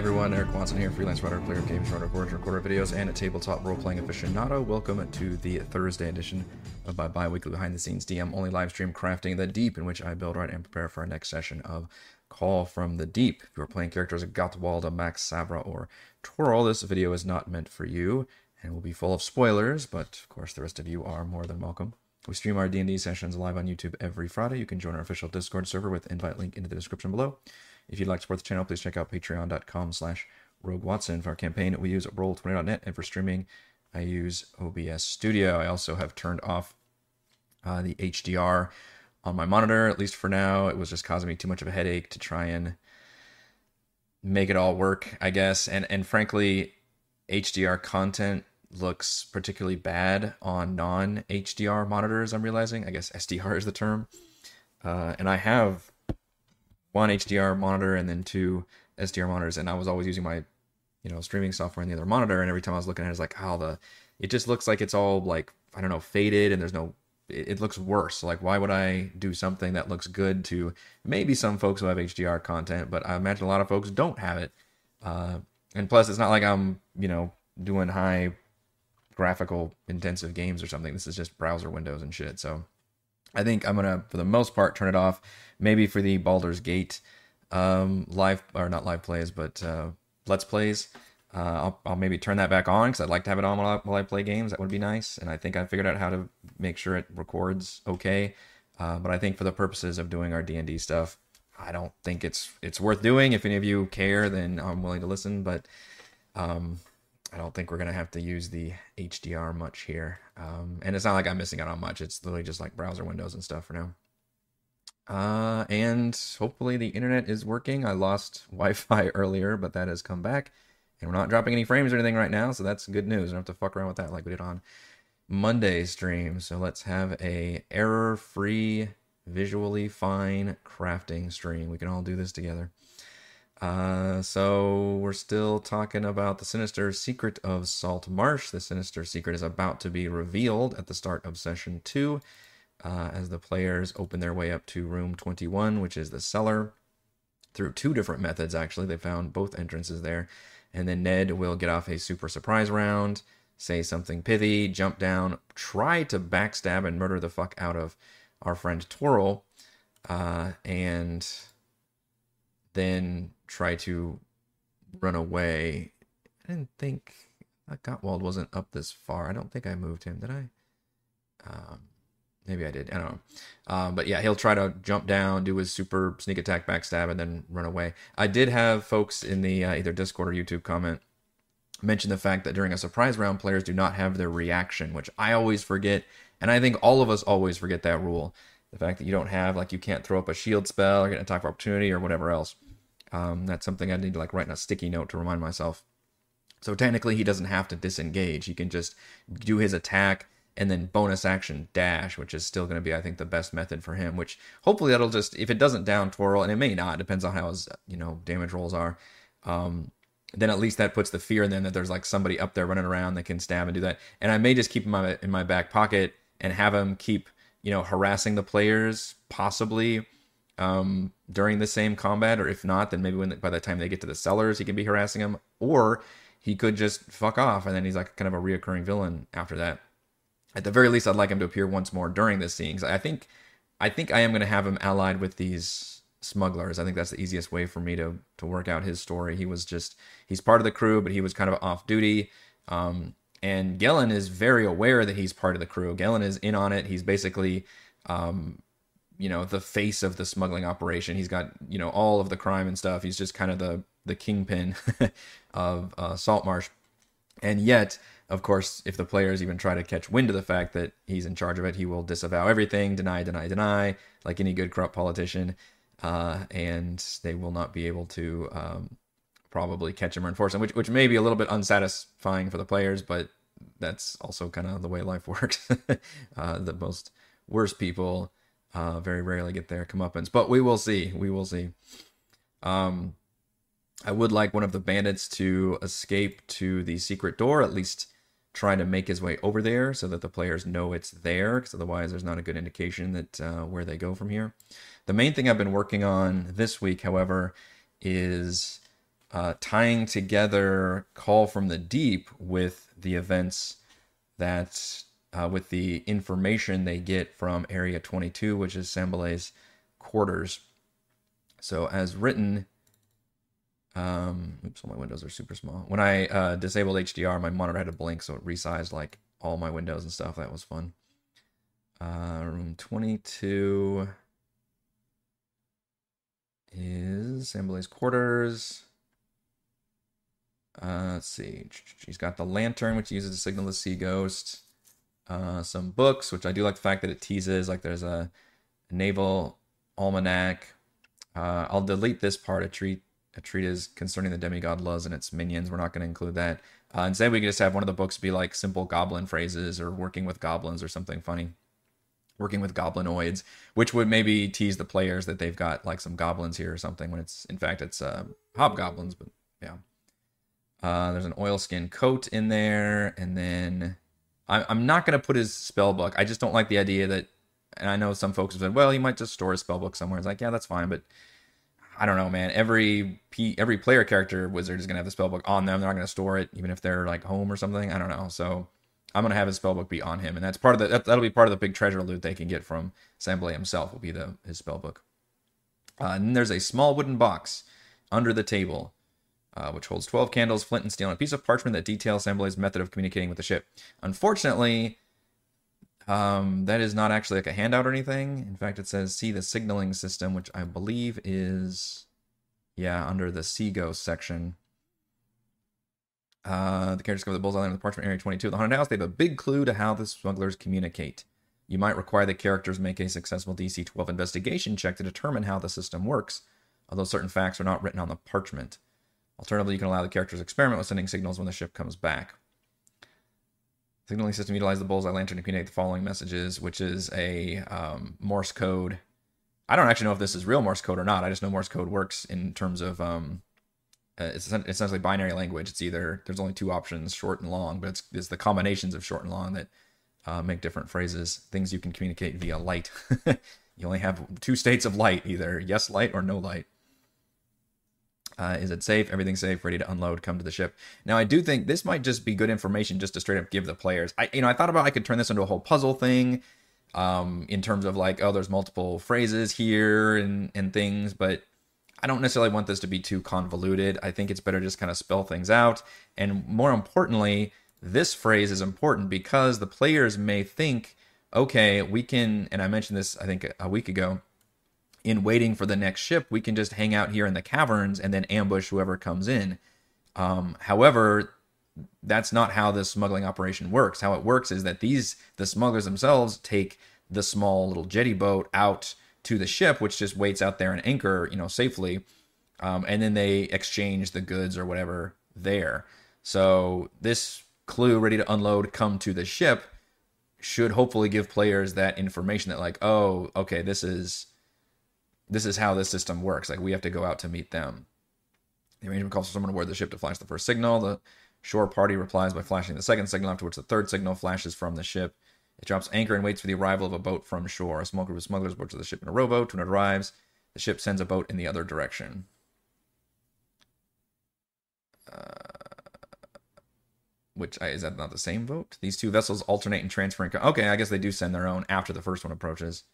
Everyone, Eric Watson here, freelance writer, player of games, of recorder of videos, and a tabletop role-playing aficionado. Welcome to the Thursday edition of my bi-weekly behind-the-scenes DM only live stream Crafting the Deep, in which I build, write, and prepare for our next session of Call from the Deep. If you are playing characters of Gottwald, Max Sabra, or Twirl, this video is not meant for you and will be full of spoilers, but of course the rest of you are more than welcome. We stream our D&D sessions live on YouTube every Friday. You can join our official Discord server with invite link in the description below. If you'd like to support the channel, please check out patreon.com slash Rogue Watson. For our campaign, we use Roll20.net, and for streaming, I use OBS Studio. I also have turned off uh, the HDR on my monitor, at least for now. It was just causing me too much of a headache to try and make it all work, I guess. And and frankly, HDR content looks particularly bad on non HDR monitors. I'm realizing. I guess SDR is the term. Uh, and I have one HDR monitor and then two SDR monitors, and I was always using my, you know, streaming software in the other monitor, and every time I was looking at it, it's like, how oh, the, it just looks like it's all like I don't know, faded, and there's no, it, it looks worse. Like, why would I do something that looks good to maybe some folks who have HDR content, but I imagine a lot of folks don't have it. Uh, and plus, it's not like I'm, you know, doing high graphical intensive games or something. This is just browser windows and shit. So I think I'm gonna, for the most part, turn it off. Maybe for the Baldur's Gate um, live or not live plays, but uh, let's plays. Uh, I'll, I'll, maybe turn that back on because I'd like to have it on while I, while I, play games. That would be nice. And I think I figured out how to make sure it records okay. Uh, but I think for the purposes of doing our D and D stuff, I don't think it's it's worth doing. If any of you care, then I'm willing to listen. But um, I don't think we're gonna have to use the HDR much here. Um, and it's not like I'm missing out on much. It's literally just like browser windows and stuff for now. Uh, and hopefully the internet is working. I lost Wi-Fi earlier, but that has come back, and we're not dropping any frames or anything right now, so that's good news. I don't have to fuck around with that like we did on Monday stream. So let's have a error-free, visually fine crafting stream. We can all do this together. Uh, so we're still talking about the sinister secret of Saltmarsh. The sinister secret is about to be revealed at the start of session two, uh, as the players open their way up to room 21, which is the cellar, through two different methods. Actually, they found both entrances there, and then Ned will get off a super surprise round, say something pithy, jump down, try to backstab and murder the fuck out of our friend Twirl, uh, and then try to run away. I didn't think Gottwald wasn't up this far. I don't think I moved him, did I? Um, maybe I did. I don't know. Um, but yeah, he'll try to jump down, do his super sneak attack, backstab, and then run away. I did have folks in the uh, either Discord or YouTube comment mention the fact that during a surprise round, players do not have their reaction, which I always forget, and I think all of us always forget that rule. The fact that you don't have like you can't throw up a shield spell or get an attack of opportunity or whatever else. Um, that's something I need to like write in a sticky note to remind myself. So technically, he doesn't have to disengage. He can just do his attack and then bonus action dash, which is still going to be, I think, the best method for him. Which hopefully that'll just, if it doesn't down twirl, and it may not, depends on how his you know damage rolls are. Um, then at least that puts the fear in them that there's like somebody up there running around that can stab and do that. And I may just keep him in my in my back pocket and have him keep you know harassing the players possibly um, during the same combat, or if not, then maybe when by the time they get to the cellars, he can be harassing them, or he could just fuck off, and then he's like kind of a reoccurring villain after that. At the very least, I'd like him to appear once more during this scene. I think, I think I am going to have him allied with these smugglers. I think that's the easiest way for me to to work out his story. He was just he's part of the crew, but he was kind of off duty. Um, and Gellan is very aware that he's part of the crew. Gellan is in on it. He's basically um, you know the face of the smuggling operation. He's got you know all of the crime and stuff. He's just kind of the the kingpin of uh, Saltmarsh. And yet, of course, if the players even try to catch wind of the fact that he's in charge of it, he will disavow everything, deny, deny, deny, like any good corrupt politician, uh, and they will not be able to um, probably catch him or enforce him, which which may be a little bit unsatisfying for the players, but that's also kind of the way life works. uh, the most worst people uh, very rarely get their comeuppance, but we will see. We will see. Um, I would like one of the bandits to escape to the secret door, at least try to make his way over there so that the players know it's there, because otherwise there's not a good indication that uh, where they go from here. The main thing I've been working on this week, however, is uh, tying together Call from the Deep with the events that, uh, with the information they get from Area 22, which is Sambale's quarters. So, as written, um, oops, all my windows are super small. When I uh, disabled HDR, my monitor had to blink, so it resized like all my windows and stuff. That was fun. Uh, room 22 is Sambale's quarters. Uh, let's see. She's got the lantern, which uses to signal the sea ghost. Uh, some books, which I do like the fact that it teases. Like there's a naval almanac. Uh, I'll delete this part. A treat, a treatise concerning the demigod Luz and its minions. We're not going to include that. Uh, instead, we can just have one of the books be like simple goblin phrases or working with goblins or something funny working with goblinoids, which would maybe tease the players that they've got like some goblins here or something when it's in fact it's uh, hobgoblins. But yeah, uh, there's an oilskin coat in there, and then I'm not gonna put his spell book. I just don't like the idea that. And I know some folks have said, well, he might just store his spell book somewhere. It's like, yeah, that's fine, but I don't know, man. Every P, every player character wizard is gonna have the spell book on them. They're not gonna store it, even if they're like home or something. I don't know. So I'm gonna have his spellbook be on him, and that's part of the that, will be part of the big treasure loot they can get from Sambale himself. Will be the his spellbook. Uh, and there's a small wooden box under the table, uh, which holds 12 candles, flint and steel, and a piece of parchment that details Sambale's method of communicating with the ship. Unfortunately, um, that is not actually like a handout or anything. In fact, it says see the signaling system, which I believe is yeah under the Sea Ghost section. Uh, the characters cover the bullseye in the parchment area 22 of the haunted house. They have a big clue to how the smugglers communicate. You might require the characters make a successful DC 12 investigation check to determine how the system works, although certain facts are not written on the parchment. Alternatively, you can allow the characters experiment with sending signals when the ship comes back. Signaling system utilizes the bullseye lantern to communicate the following messages, which is a um, Morse code. I don't actually know if this is real Morse code or not. I just know Morse code works in terms of um, uh, it's essentially binary language. It's either there's only two options, short and long, but it's, it's the combinations of short and long that uh, make different phrases. Things you can communicate via light. you only have two states of light, either yes light or no light. Uh, is it safe? Everything's safe, ready to unload. Come to the ship. Now, I do think this might just be good information, just to straight up give the players. I, you know, I thought about I could turn this into a whole puzzle thing, um, in terms of like, oh, there's multiple phrases here and and things, but I don't necessarily want this to be too convoluted. I think it's better just kind of spell things out. And more importantly, this phrase is important because the players may think, okay, we can, and I mentioned this, I think, a week ago, in waiting for the next ship, we can just hang out here in the caverns and then ambush whoever comes in. Um, however, that's not how this smuggling operation works. How it works is that these, the smugglers themselves, take the small little jetty boat out to the ship, which just waits out there and anchor, you know, safely. Um, and then they exchange the goods or whatever there. So this clue ready to unload come to the ship should hopefully give players that information that like, oh, okay, this is this is how this system works. Like we have to go out to meet them. The arrangement calls for someone aboard the ship to flash the first signal. The shore party replies by flashing the second signal, after which the third signal flashes from the ship. It drops anchor and waits for the arrival of a boat from shore. A small group of smugglers boards the ship in a rowboat. When it arrives, the ship sends a boat in the other direction. Uh, which is that not the same boat? These two vessels alternate in transferring. Okay, I guess they do send their own after the first one approaches.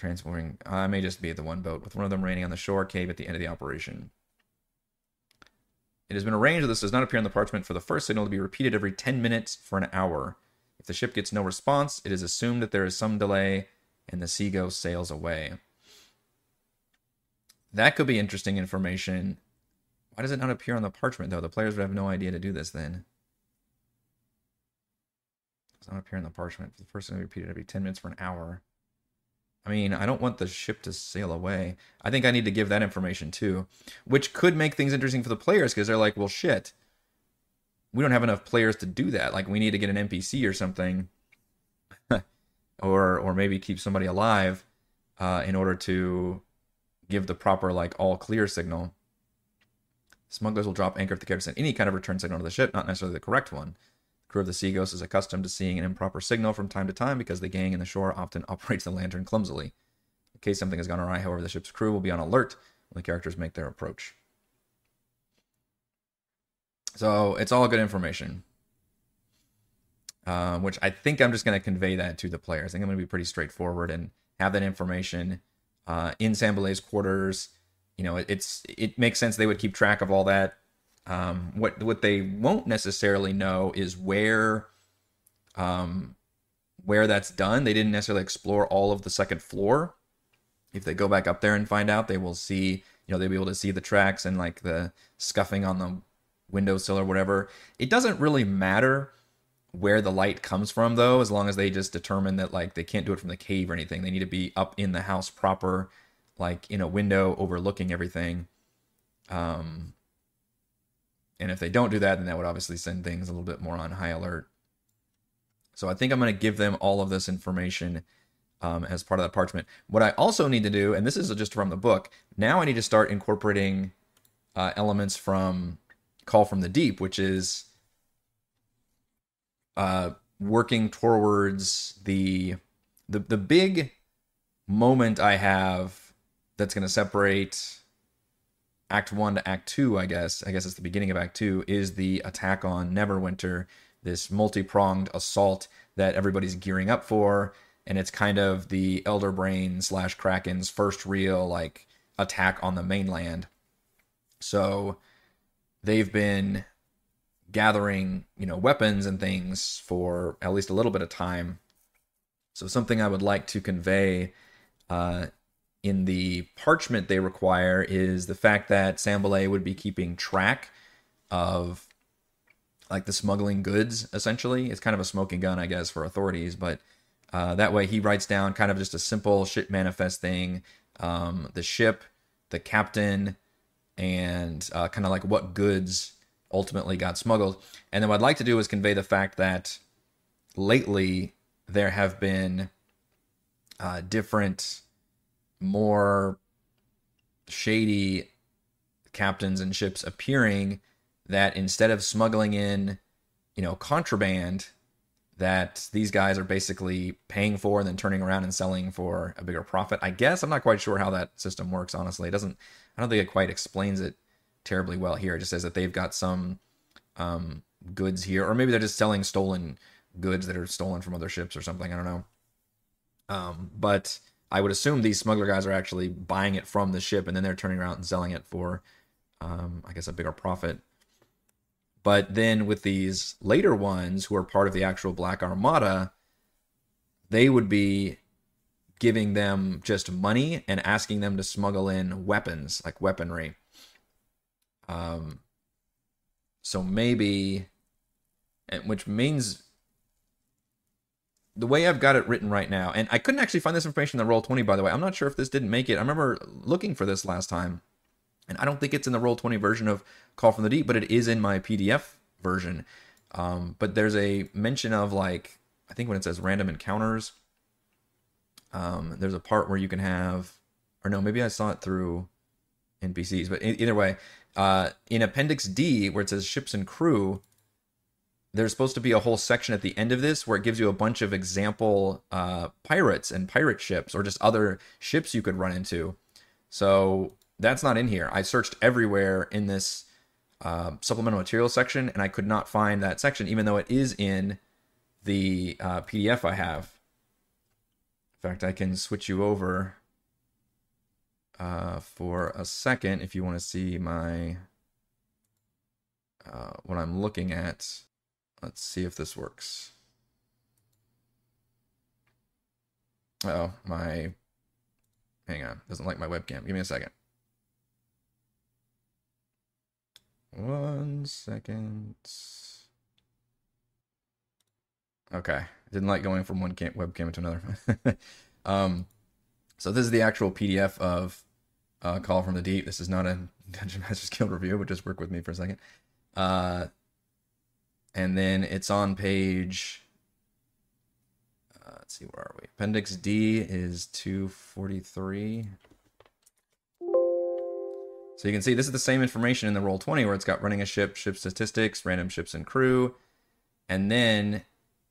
Transporting. I may just be at the one boat, with one of them remaining on the shore cave at the end of the operation. It has been arranged that this does not appear on the parchment for the first signal to be repeated every 10 minutes for an hour. If the ship gets no response, it is assumed that there is some delay and the Sea Ghost sails away. That could be interesting information. Why does it not appear on the parchment, though? The players would have no idea to do this then. It does not appear on the parchment. For the first time repeated every 10 minutes for an hour. I mean, I don't want the ship to sail away. I think I need to give that information too, which could make things interesting for the players because they're like, well, shit we don't have enough players to do that. Like we need to get an NPC or something, or or maybe keep somebody alive uh, in order to give the proper like all clear signal. Smugglers will drop anchor if the character sent any kind of return signal to the ship, not necessarily the correct one. Crew of the Sea Ghost is accustomed to seeing an improper signal from time to time because the gang in the shore often operates the lantern clumsily. In case something has gone awry, however, the ship's crew will be on alert when the characters make their approach. So it's all good information. Um, which I think I'm just going to convey that to the players. I think I'm going to be pretty straightforward and have that information uh, in Sambalay's quarters. You know, it, it's it makes sense they would keep track of all that. Um, what what they won't necessarily know is where um, where that's done. They didn't necessarily explore all of the second floor. If they go back up there and find out, they will see, you know, they'll be able to see the tracks and like the scuffing on the windowsill or whatever. It doesn't really matter where the light comes from though, as long as they just determine that like they can't do it from the cave or anything. They need to be up in the house proper, like in a window overlooking everything. Um, and if they don't do that, then that would obviously send things a little bit more on high alert. So I think I'm going to give them all of this information um, as part of that parchment. What I also need to do, and this is just from the book, now I need to start incorporating uh, elements from Call from the Deep, which is uh, working towards the the the big moment I have that's going to separate Act One to Act Two. I guess I guess it's the beginning of Act Two is the attack on Neverwinter this multi-pronged assault that everybody's gearing up for and it's kind of the elder brain slash kraken's first real like attack on the mainland so they've been gathering you know weapons and things for at least a little bit of time so something i would like to convey uh, in the parchment they require is the fact that sambalay would be keeping track of like the smuggling goods essentially. It's kind of a smoking gun, I guess, for authorities, but uh, that way he writes down kind of just a simple ship manifest thing, um, the ship, the captain, and uh, kind of like what goods ultimately got smuggled. And then what I'd like to do is convey the fact that lately there have been uh, different, more shady captains and ships appearing that instead of smuggling in, you know, contraband that these guys are basically paying for and then turning around and selling for a bigger profit. I guess I'm not quite sure how that system works. Honestly, it doesn't. I don't think it quite explains it terribly well here. It just says that they've got some um, goods here, or maybe they're just selling stolen goods that are stolen from other ships or something. I don't know. Um, but I would assume these smuggler guys are actually buying it from the ship and then they're turning around and selling it for, um, I guess, a bigger profit. But then with these later ones who are part of the actual Black Armada, they would be giving them just money and asking them to smuggle in weapons, like weaponry. Um, so maybe, which means the way I've got it written right now, and I couldn't actually find this information in the roll twenty. By the way, I'm not sure if this didn't make it. I remember looking for this last time and I don't think it's in the Roll20 version of Call from the Deep, but it is in my PDF version. Um, but there's a mention of like I think when it says random encounters, um, there's a part where you can have, or no, maybe I saw it through NPCs, but either way, uh, in Appendix D where it says ships and crew, there's supposed to be a whole section at the end of this where it gives you a bunch of example uh, pirates and pirate ships or just other ships you could run into. So that's not in here. I searched everywhere in this uh, supplemental material section, and I could not find that section, even though it is in the uh, PDF I have. In fact, I can switch you over uh, for a second if you want to see my uh, what I'm looking at. Let's see if this works. Oh, my. Hang on. Doesn't like my webcam. Give me a second. One second. Okay. Didn't like going from one cam- webcam to another. um, so this is the actual PDF of uh, Call from the Deep. This is not a Dungeon Master's Guild review, but just work with me for a second. Uh, and then it's on page. Uh, let's see, where are we? Appendix D is 243. So you can see this is the same information in the roll 20 where it's got running a ship, ship statistics, random ships and crew. And then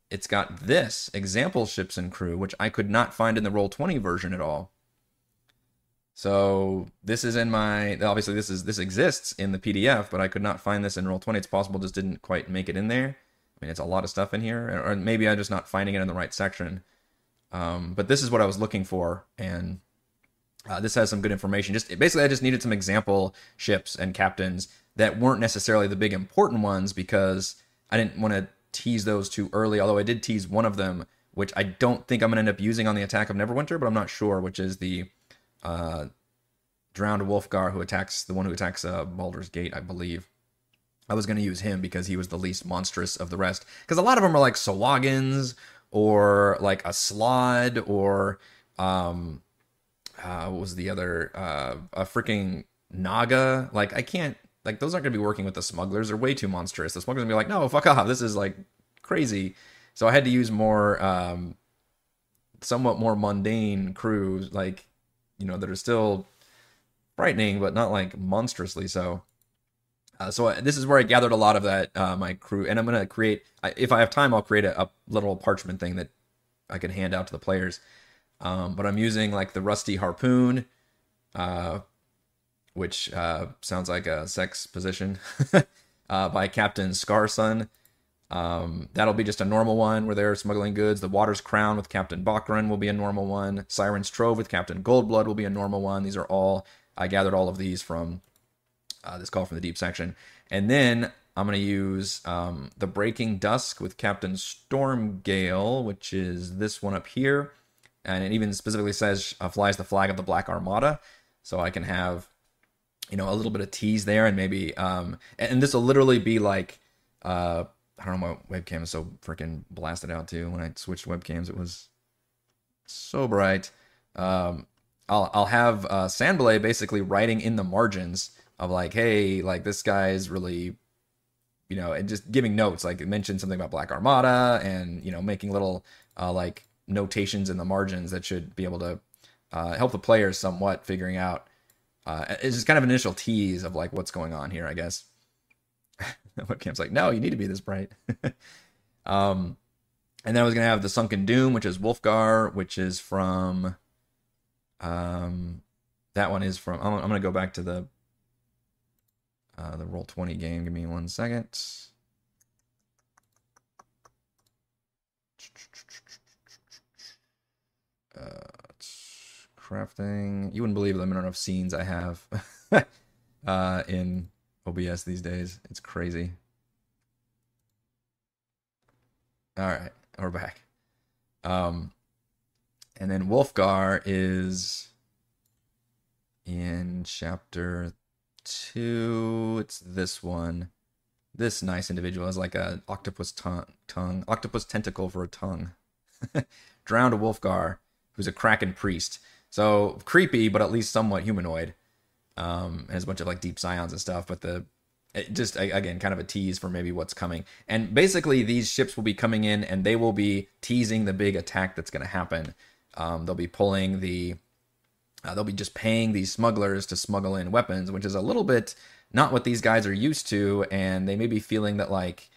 it's got this example ships and crew, which I could not find in the roll 20 version at all. So this is in my obviously this is this exists in the PDF, but I could not find this in Roll20. It's possible just didn't quite make it in there. I mean, it's a lot of stuff in here, or maybe I'm just not finding it in the right section. Um, but this is what I was looking for, and uh, this has some good information. Just basically, I just needed some example ships and captains that weren't necessarily the big important ones because I didn't want to tease those too early. Although I did tease one of them, which I don't think I'm going to end up using on the attack of Neverwinter, but I'm not sure, which is the uh, drowned Wolfgar who attacks the one who attacks uh, Baldur's Gate, I believe. I was going to use him because he was the least monstrous of the rest. Because a lot of them are like Sahuagins or like a Slaad or um, uh, what was the other uh, a freaking Naga. Like I can't like those aren't going to be working with the smugglers. They're way too monstrous. The smugglers going to be like, no, fuck off. This is like crazy. So I had to use more, um, somewhat more mundane crews, like you know, that are still frightening, but not like monstrously so. Uh, so this is where I gathered a lot of that uh, my crew, and I'm gonna create. I, If I have time, I'll create a, a little parchment thing that I can hand out to the players. Um, but I'm using like the rusty harpoon, uh, which uh, sounds like a sex position, uh, by Captain Scarson. Um, that'll be just a normal one where they're smuggling goods. The Water's Crown with Captain Bakran will be a normal one. Siren's Trove with Captain Goldblood will be a normal one. These are all, I gathered all of these from uh, this call from the deep section. And then I'm going to use um, the Breaking Dusk with Captain Stormgale, which is this one up here. And it even specifically says uh, flies the flag of the Black Armada. So I can have, you know, a little bit of tease there and maybe, um, and this will literally be like, uh, I don't know my webcam is so freaking blasted out too. When I switched webcams, it was so bright. Um, I'll I'll have uh, basically writing in the margins of like, hey, like this guy's really, you know, and just giving notes, like it mentioned something about Black Armada and you know making little uh, like notations in the margins that should be able to uh, help the players somewhat figuring out. Uh, it's just kind of an initial tease of like what's going on here, I guess. Webcam's like, no, you need to be this bright. um, and then I was gonna have the Sunken Doom, which is Wolfgar, which is from. Um, that one is from. I'm, I'm gonna go back to the uh, the roll 20 game. Give me one second. Uh, crafting. You wouldn't believe the amount of scenes I have uh, in OBS these days. It's crazy. All right, we're back. Um, and then Wolfgar is in chapter two. It's this one. This nice individual has like a octopus tongue, tongue, octopus tentacle for a tongue. Drowned a Wolfgar, who's a kraken priest. So creepy, but at least somewhat humanoid. Um, has a bunch of like deep scions and stuff. But the just again kind of a tease for maybe what's coming. And basically, these ships will be coming in, and they will be teasing the big attack that's going to happen. Um, they'll be pulling the uh, they'll be just paying these smugglers to smuggle in weapons, which is a little bit not what these guys are used to, and they may be feeling that like,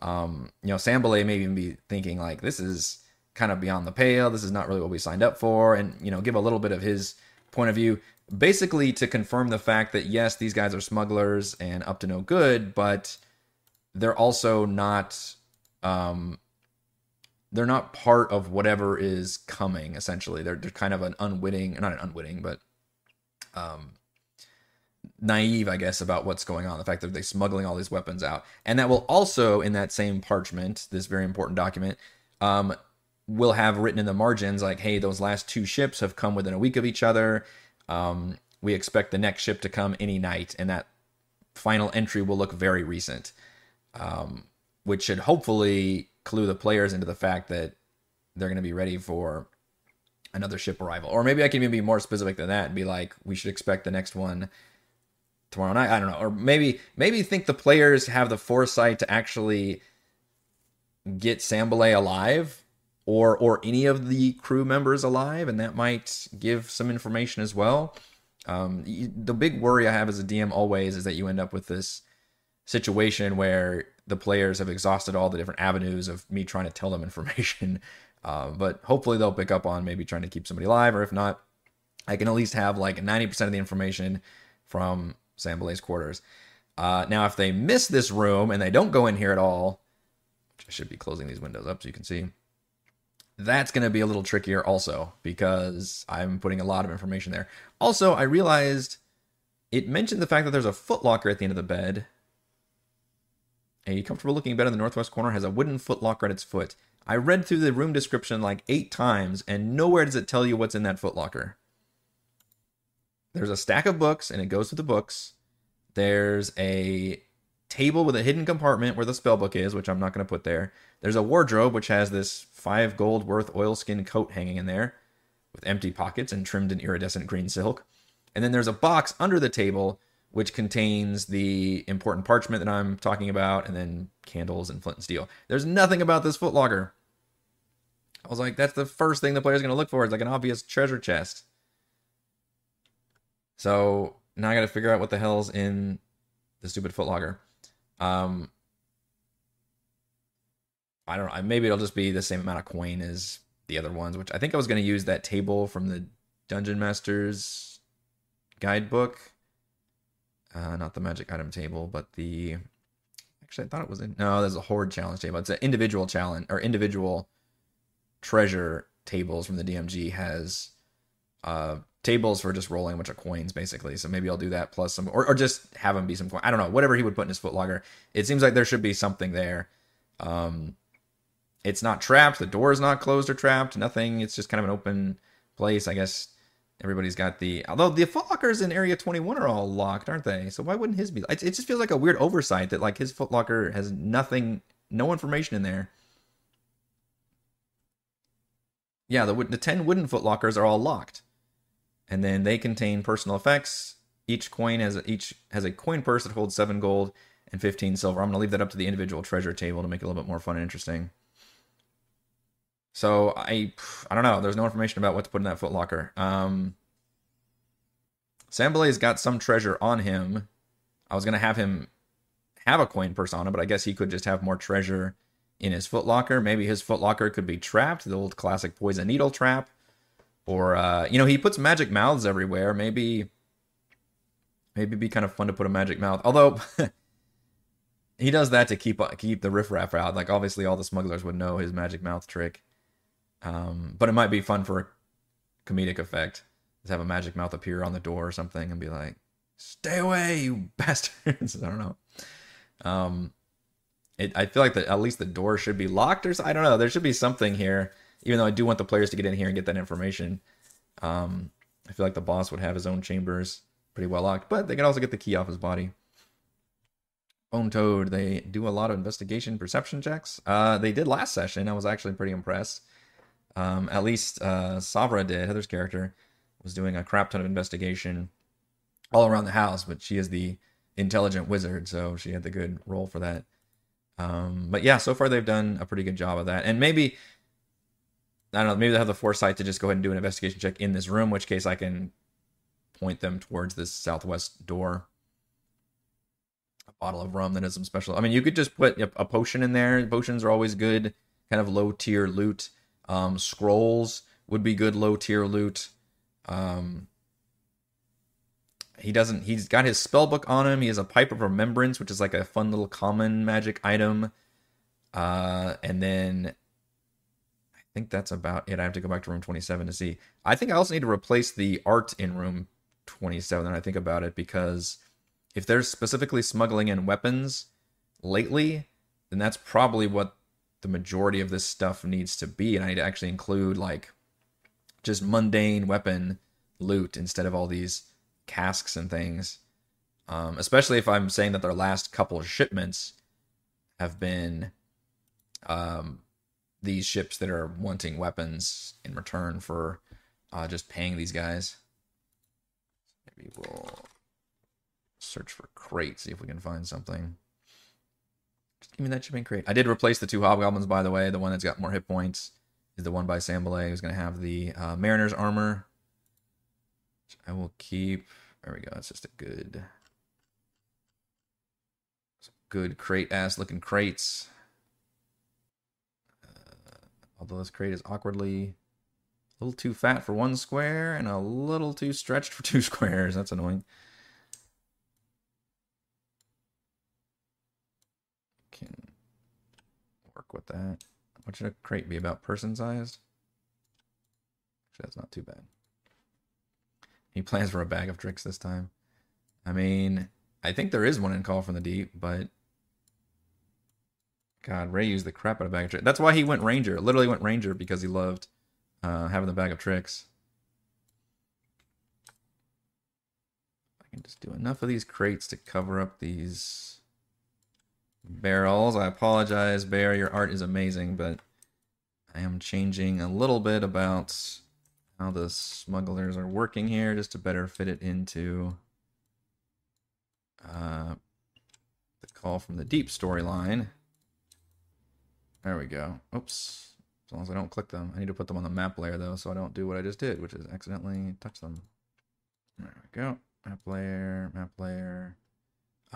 um, you know, Sambale may even be thinking like this is kind of beyond the pale. This is not really what we signed up for, and you know, give a little bit of his point of view, basically to confirm the fact that yes, these guys are smugglers and up to no good, but they're also not um, they're not part of whatever is coming essentially. They're, they're kind of an unwitting not an unwitting but um naive i guess about what's going on the fact that they're smuggling all these weapons out. And that will also in that same parchment this very important document um will have written in the margins like hey those last two ships have come within a week of each other um we expect the next ship to come any night and that final entry will look very recent um which should hopefully clue the players into the fact that they're going to be ready for another ship arrival. Or maybe I can even be more specific than that and be like, we should expect the next one tomorrow night. I don't know. Or maybe maybe think the players have the foresight to actually get Sambale alive or or any of the crew members alive, and that might give some information as well. Um, the big worry I have as a DM always is that you end up with this situation where the players have exhausted all the different avenues of me trying to tell them information. Uh, but hopefully they'll pick up on maybe trying to keep somebody alive, or if not, I can at least have like 90% of the information from Sambalay's quarters. Uh, now, if they miss this room and they don't go in here at all, I should be closing these windows up so you can see, that's going to be a little trickier also because I'm putting a lot of information there. Also, I realized it mentioned the fact that there's a footlocker at the end of the bed. A comfortable looking bed in the northwest corner has a wooden footlocker at its foot. I read through the room description like eight times, and nowhere does it tell you what's in that footlocker. There's a stack of books, and it goes through the books. There's a table with a hidden compartment where the spell book is, which I'm not going to put there. There's a wardrobe, which has this five gold worth oilskin coat hanging in there with empty pockets and trimmed in iridescent green silk. And then there's a box under the table which contains the important parchment that I'm talking about, and then candles and flint and steel. There's nothing about this footlocker. I was like, that's the first thing the player's going to look for. It's like an obvious treasure chest. So now I got to figure out what the hell's in the stupid footlocker. Um, I don't know. Maybe it'll just be the same amount of coin as the other ones, which I think I was going to use that table from the Dungeon Master's guidebook uh, not the magic item table, but the actually I thought it was in no, there's a horde challenge table. It's an individual challenge or individual treasure tables from the DMG has uh tables for just rolling a bunch of coins basically. So maybe I'll do that plus some or, or just have them be some coin. I don't know, whatever he would put in his footlocker. It seems like there should be something there. Um it's not trapped, the door is not closed or trapped, nothing. It's just kind of an open place. I guess Everybody's got the although the footlockers in Area 21 are all locked, aren't they? So why wouldn't his be? It, it just feels like a weird oversight that like his footlocker has nothing, no information in there. Yeah, the the 10 wooden footlockers are all locked, and then they contain personal effects. Each coin has a, each has a coin purse that holds seven gold and 15 silver. I'm gonna leave that up to the individual treasure table to make it a little bit more fun and interesting. So I I don't know. There's no information about what to put in that footlocker. Um, Sambalay's got some treasure on him. I was gonna have him have a coin persona, but I guess he could just have more treasure in his footlocker. Maybe his footlocker could be trapped, the old classic poison needle trap. Or uh, you know, he puts magic mouths everywhere. Maybe maybe it'd be kind of fun to put a magic mouth. Although he does that to keep keep the riffraff out. Like obviously all the smugglers would know his magic mouth trick. Um, but it might be fun for a comedic effect. to have a magic mouth appear on the door or something and be like, "Stay away, you bastards!" I don't know. Um, it, I feel like the, at least the door should be locked, or I don't know. There should be something here. Even though I do want the players to get in here and get that information. Um, I feel like the boss would have his own chambers pretty well locked, but they can also get the key off his body. Bone Toad, they do a lot of investigation perception checks. Uh, they did last session. I was actually pretty impressed. Um, at least uh, Savra did. Heather's character was doing a crap ton of investigation all around the house, but she is the intelligent wizard, so she had the good role for that. Um, but yeah, so far they've done a pretty good job of that, and maybe I don't know, maybe they have the foresight to just go ahead and do an investigation check in this room, which case I can point them towards this southwest door. A bottle of rum that has some special. I mean, you could just put a, a potion in there. Potions are always good, kind of low tier loot. Um, scrolls would be good low tier loot. Um, he doesn't. He's got his spell book on him. He has a pipe of remembrance, which is like a fun little common magic item. Uh, and then I think that's about it. I have to go back to room 27 to see. I think I also need to replace the art in room 27. And I think about it because if they're specifically smuggling in weapons lately, then that's probably what the majority of this stuff needs to be. And I need to actually include like just mundane weapon loot instead of all these casks and things. Um, especially if I'm saying that their last couple of shipments have been um, these ships that are wanting weapons in return for uh, just paying these guys. Maybe we'll search for crates, see if we can find something. Give that shipping crate. I did replace the two hobgoblins, by the way. The one that's got more hit points is the one by Sambalay, who's going to have the uh, Mariner's armor. I will keep. There we go. It's just a good, good crate ass looking crates. Uh, although this crate is awkwardly A little too fat for one square and a little too stretched for two squares. That's annoying. Can work with that. What should a crate be about? Person sized? Actually, that's not too bad. He plans for a bag of tricks this time. I mean, I think there is one in Call from the Deep, but God, Ray used the crap out of bag of tricks. That's why he went Ranger. Literally went Ranger because he loved uh, having the bag of tricks. I can just do enough of these crates to cover up these barrels. I apologize, Bear. Your art is amazing, but I am changing a little bit about how the smugglers are working here just to better fit it into uh, the call from the deep storyline. There we go. Oops. As long as I don't click them. I need to put them on the map layer though, so I don't do what I just did, which is accidentally touch them. There we go. Map layer, map layer.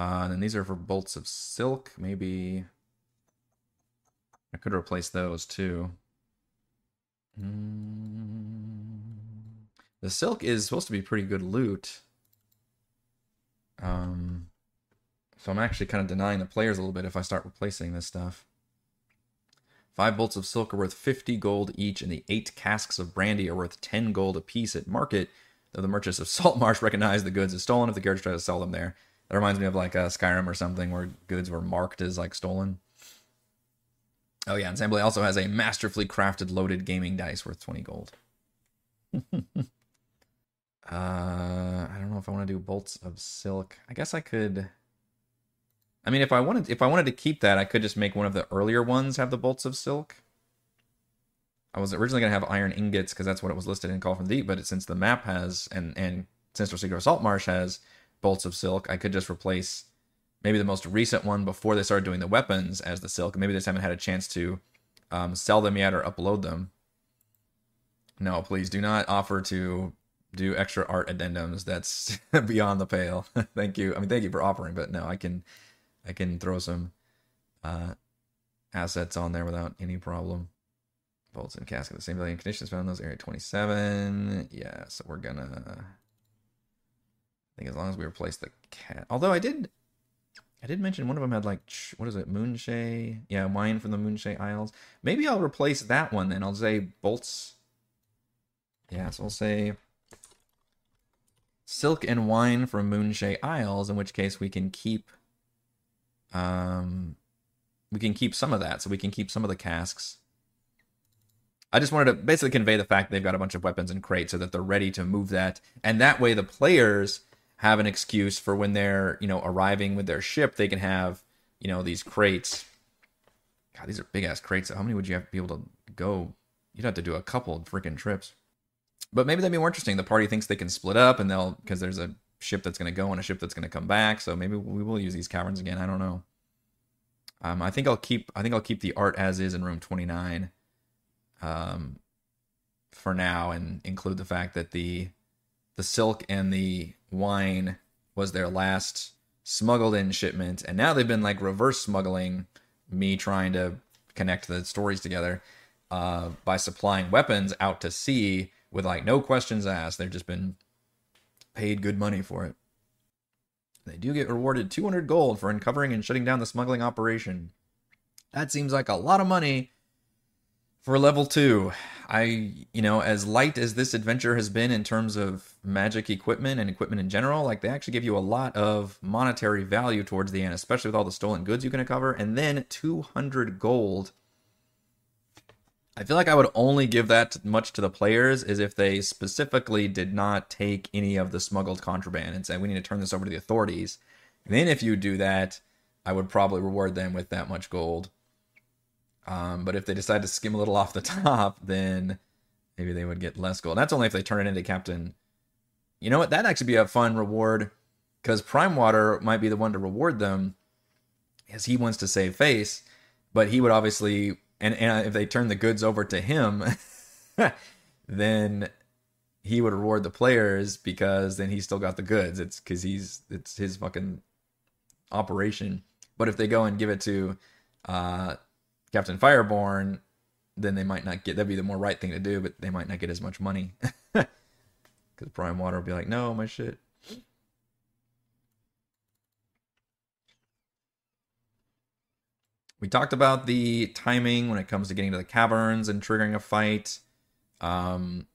Uh, and then these are for bolts of silk. Maybe I could replace those too. Mm. The silk is supposed to be pretty good loot. Um, so I'm actually kind of denying the players a little bit if I start replacing this stuff. Five bolts of silk are worth 50 gold each, and the eight casks of brandy are worth 10 gold apiece at market, though the merchants of Saltmarsh recognize the goods as stolen if the characters try to sell them there. That reminds me of like a uh, Skyrim or something where goods were marked as like stolen. Oh yeah, Zamblay also has a masterfully crafted loaded gaming dice worth 20 gold. uh, I don't know if I want to do bolts of silk. I guess I could. I mean, if I wanted, if I wanted to keep that, I could just make one of the earlier ones have the bolts of silk. I was originally gonna have iron ingots because that's what it was listed in Call from the Deep, but since the map has and and since Secret Saltmarsh has bolts of silk, I could just replace maybe the most recent one before they started doing the weapons as the silk. Maybe they just haven't had a chance to um, sell them yet or upload them. No, please do not offer to do extra art addendums. That's beyond the pale. thank you. I mean, thank you for offering, but no, I can, I can throw some uh, assets on there without any problem. Bolts and casket, the same value conditions found in those area 27. Yeah, so we're gonna. Think as long as we replace the cat. Although I did I did mention one of them had like what is it, Moonshae? Yeah, wine from the Moonshae Isles. Maybe I'll replace that one then. I'll say bolts. Yeah, so I'll say silk and wine from Moonshae Isles. In which case we can keep, um, we can keep some of that. So we can keep some of the casks. I just wanted to basically convey the fact they've got a bunch of weapons in crates so that they're ready to move that, and that way the players have an excuse for when they're you know arriving with their ship they can have you know these crates. God these are big ass crates. How many would you have to be able to go? You'd have to do a couple freaking trips. But maybe that'd be more interesting. The party thinks they can split up and they'll because there's a ship that's going to go and a ship that's going to come back. So maybe we will use these caverns again. I don't know. Um, i think i'll keep i think i'll keep the art as is in room 29 um, for now and include the fact that the the silk and the wine was their last smuggled in shipment. And now they've been like reverse smuggling me trying to connect the stories together uh, by supplying weapons out to sea with like no questions asked. They've just been paid good money for it. They do get rewarded 200 gold for uncovering and shutting down the smuggling operation. That seems like a lot of money for level two, I, you know, as light as this adventure has been in terms of magic equipment and equipment in general, like they actually give you a lot of monetary value towards the end, especially with all the stolen goods you can recover. And then 200 gold. I feel like I would only give that much to the players is if they specifically did not take any of the smuggled contraband and say, we need to turn this over to the authorities. Then if you do that, I would probably reward them with that much gold. Um, but if they decide to skim a little off the top, then maybe they would get less gold. That's only if they turn it into Captain. You know what? That'd actually be a fun reward because Primewater might be the one to reward them as he wants to save face. But he would obviously, and, and if they turn the goods over to him, then he would reward the players because then he's still got the goods. It's because he's it's his fucking operation. But if they go and give it to uh, Captain Fireborn, then they might not get that'd be the more right thing to do, but they might not get as much money. Because Primewater will be like, no, my shit. We talked about the timing when it comes to getting to the caverns and triggering a fight. Um,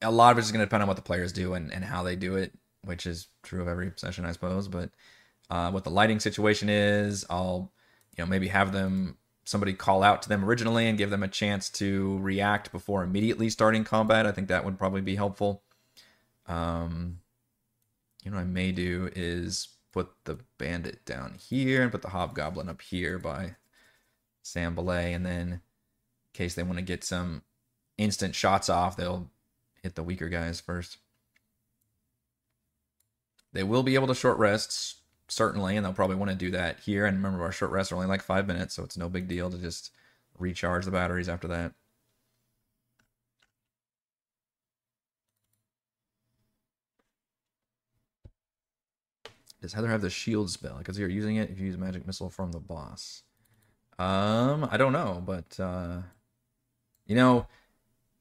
a lot of it is going to depend on what the players do and, and how they do it, which is true of every session, I suppose. But uh, what the lighting situation is, I'll you know maybe have them somebody call out to them originally and give them a chance to react before immediately starting combat. I think that would probably be helpful. Um, you know, I may do is put the bandit down here and put the hobgoblin up here by Sanbalet, and then in case they want to get some instant shots off, they'll hit the weaker guys first. They will be able to short rests, certainly, and they'll probably want to do that here. And remember, our short rests are only like five minutes, so it's no big deal to just recharge the batteries after that. Does Heather have the shield spell? Because you're using it if you use magic missile from the boss. Um, I don't know, but uh, you know,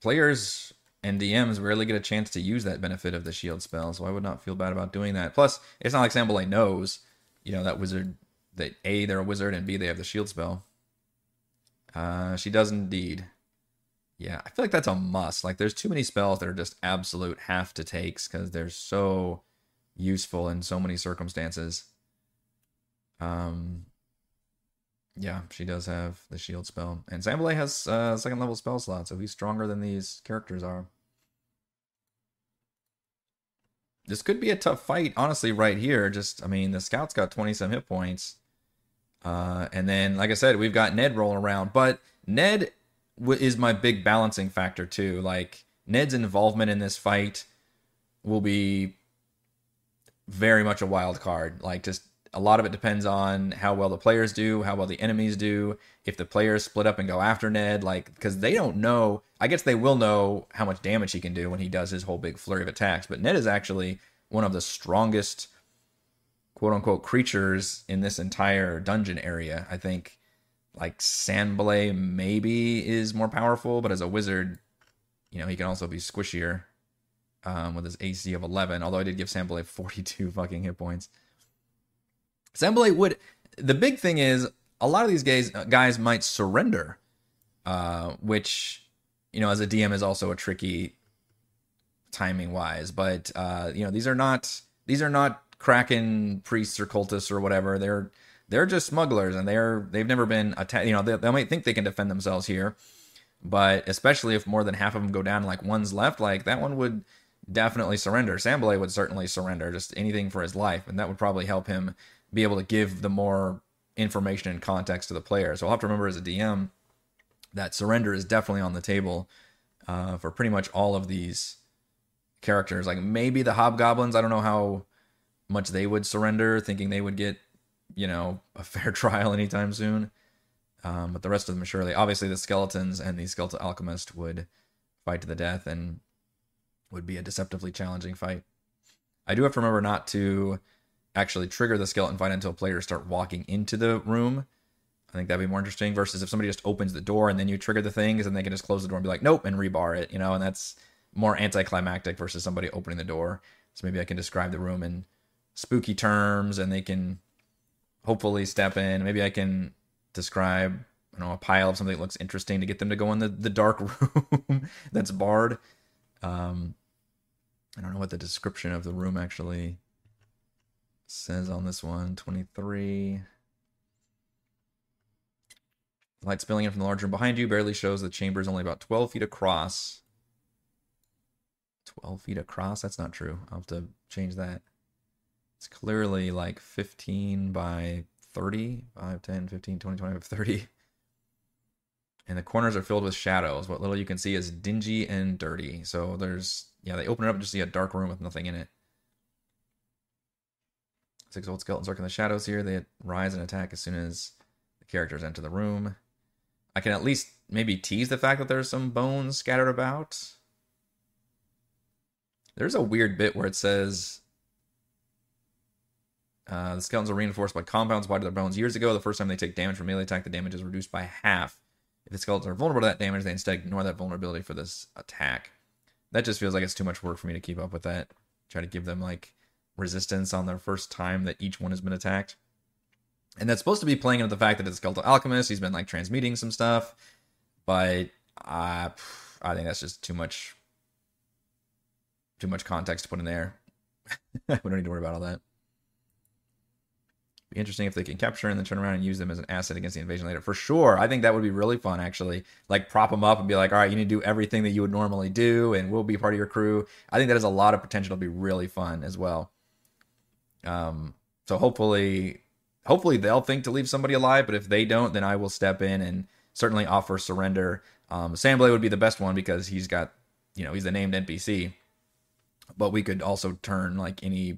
players and DMs rarely get a chance to use that benefit of the shield spell, so I would not feel bad about doing that. Plus, it's not like Sanbalet knows, you know, that wizard that A, they're a wizard, and B, they have the shield spell. Uh, she does indeed. Yeah, I feel like that's a must. Like, there's too many spells that are just absolute have to takes because they're so useful in so many circumstances. Um, yeah, she does have the shield spell. And Sanbalet has uh, second level spell slot, so he's stronger than these characters are. This could be a tough fight, honestly, right here. Just, I mean, the scout's got 20 some hit points. Uh, and then, like I said, we've got Ned rolling around. But Ned is my big balancing factor, too. Like, Ned's involvement in this fight will be very much a wild card. Like, just a lot of it depends on how well the players do, how well the enemies do. If the players split up and go after Ned, like because they don't know. I guess they will know how much damage he can do when he does his whole big flurry of attacks. But Ned is actually one of the strongest, quote unquote, creatures in this entire dungeon area. I think like Sanbalet maybe is more powerful, but as a wizard, you know he can also be squishier um, with his AC of 11. Although I did give Sanbalet 42 fucking hit points. Sam would. The big thing is a lot of these guys uh, guys might surrender, uh, which you know as a DM is also a tricky timing wise. But uh, you know these are not these are not Kraken priests or cultists or whatever. They're they're just smugglers and they're they've never been attacked. You know they, they might think they can defend themselves here, but especially if more than half of them go down, like one's left, like that one would definitely surrender. Sanbalet would certainly surrender, just anything for his life, and that would probably help him be able to give the more information and context to the player. So I'll have to remember as a DM that surrender is definitely on the table uh, for pretty much all of these characters. Like maybe the hobgoblins, I don't know how much they would surrender, thinking they would get, you know, a fair trial anytime soon. Um, but the rest of them, surely, obviously, the skeletons and the skeletal alchemist would fight to the death and would be a deceptively challenging fight. I do have to remember not to actually trigger the skeleton fight until players start walking into the room. I think that'd be more interesting versus if somebody just opens the door and then you trigger the things and they can just close the door and be like, nope, and rebar it, you know, and that's more anticlimactic versus somebody opening the door. So maybe I can describe the room in spooky terms and they can hopefully step in. Maybe I can describe, you know, a pile of something that looks interesting to get them to go in the, the dark room that's barred. Um, I don't know what the description of the room actually says on this one 23 light spilling in from the large room behind you barely shows the chamber is only about 12 feet across. 12 feet across? That's not true. I'll have to change that. It's clearly like 15 by 30 5 10 15 20 25 30 and the corners are filled with shadows. What little you can see is dingy and dirty. So there's yeah they open it up and just see a dark room with nothing in it Six old skeletons lurk in the shadows here. They rise and attack as soon as the characters enter the room. I can at least maybe tease the fact that there's some bones scattered about. There's a weird bit where it says uh, the skeletons are reinforced by compounds applied to their bones. Years ago, the first time they take damage from melee attack, the damage is reduced by half If the skeletons are vulnerable to that damage, they instead ignore that vulnerability for this attack. That just feels like it's too much work for me to keep up with that. Try to give them like resistance on their first time that each one has been attacked. And that's supposed to be playing into the fact that it's Skeletal Alchemist. He's been like transmuting some stuff, but uh, I think that's just too much, too much context to put in there. we don't need to worry about all that. Be interesting if they can capture and then turn around and use them as an asset against the invasion later. For sure, I think that would be really fun. Actually, like prop them up and be like, all right, you need to do everything that you would normally do, and we'll be part of your crew. I think that has a lot of potential to be really fun as well. Um, so hopefully, hopefully they'll think to leave somebody alive. But if they don't, then I will step in and certainly offer surrender. Um, Sanbalet would be the best one because he's got, you know, he's the named NPC. But we could also turn like any,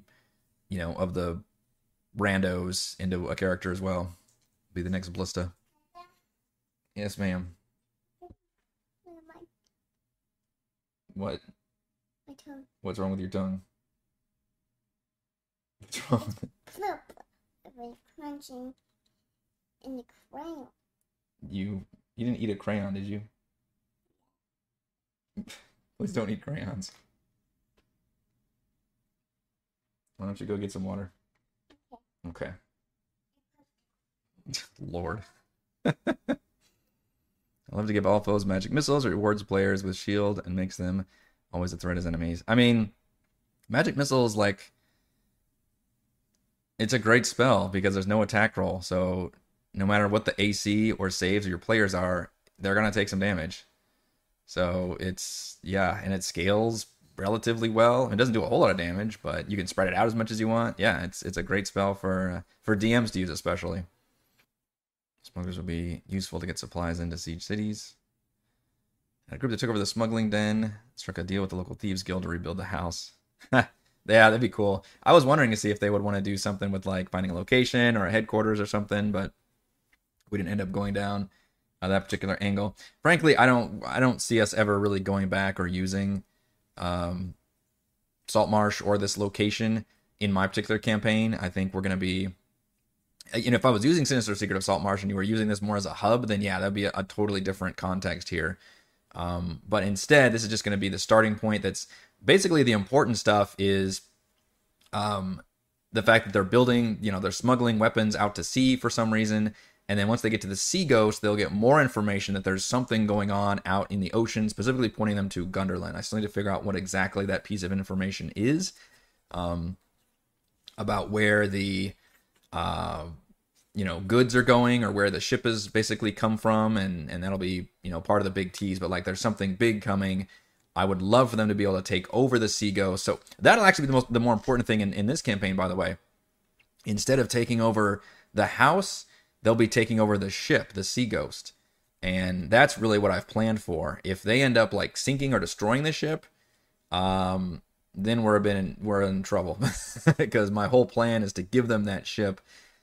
you know, of the randos into a character as well. Be the next Blista. Yes, ma'am. What? My tongue. What's wrong with your tongue? What's wrong? Flip. Crunching in the crayon. You you didn't eat a crayon, did you? Please don't eat crayons. Why don't you go get some water? Okay. Lord. I love to give all foes magic missiles. It rewards players with shield and makes them always a threat as enemies. I mean, magic missiles like it's a great spell because there's no attack roll. So no matter what the AC or saves your players are, they're gonna take some damage. So it's yeah, and it scales relatively well. It doesn't do a whole lot of damage, but you can spread it out as much as you want. Yeah, it's it's a great spell for uh, for DMs to use especially. Smugglers will be useful to get supplies into siege cities. A group that took over the smuggling den struck a deal with the local thieves guild to rebuild the house. yeah, that'd be cool. I was wondering to see if they would want to do something with like finding a location or a headquarters or something, but we didn't end up going down uh, that particular angle. Frankly, I don't I don't see us ever really going back or using um, Saltmarsh or this location in my particular campaign. I think we're to be, you know, if I was using Sinister Secret of Saltmarsh and you were using this more as a hub, then yeah, that'd be a, a totally different context here. Um, but instead, this is just going to be the starting point. That's basically the important stuff is um, the fact that they're building, you know, they're smuggling weapons out to sea for some reason. And then once they get to the Sea Ghost, they'll get more information that there's something going on out in the ocean, specifically pointing them to Gundarlun. I still need to figure out what exactly that piece of information is um, about where the uh, you know goods are going or where the ship has basically come from, and and that'll be you know part of the big tease. But like, there's something big coming. I would love for them to be able to take over the Sea Ghost. So that'll actually be the most the more important thing in, in this campaign, by the way. Instead of taking over the house they'll be taking over the ship, the Sea Ghost. And that's really what I've planned for. If they end up like sinking or destroying the ship, um, then we're been we're in trouble because my whole plan is to give them that ship.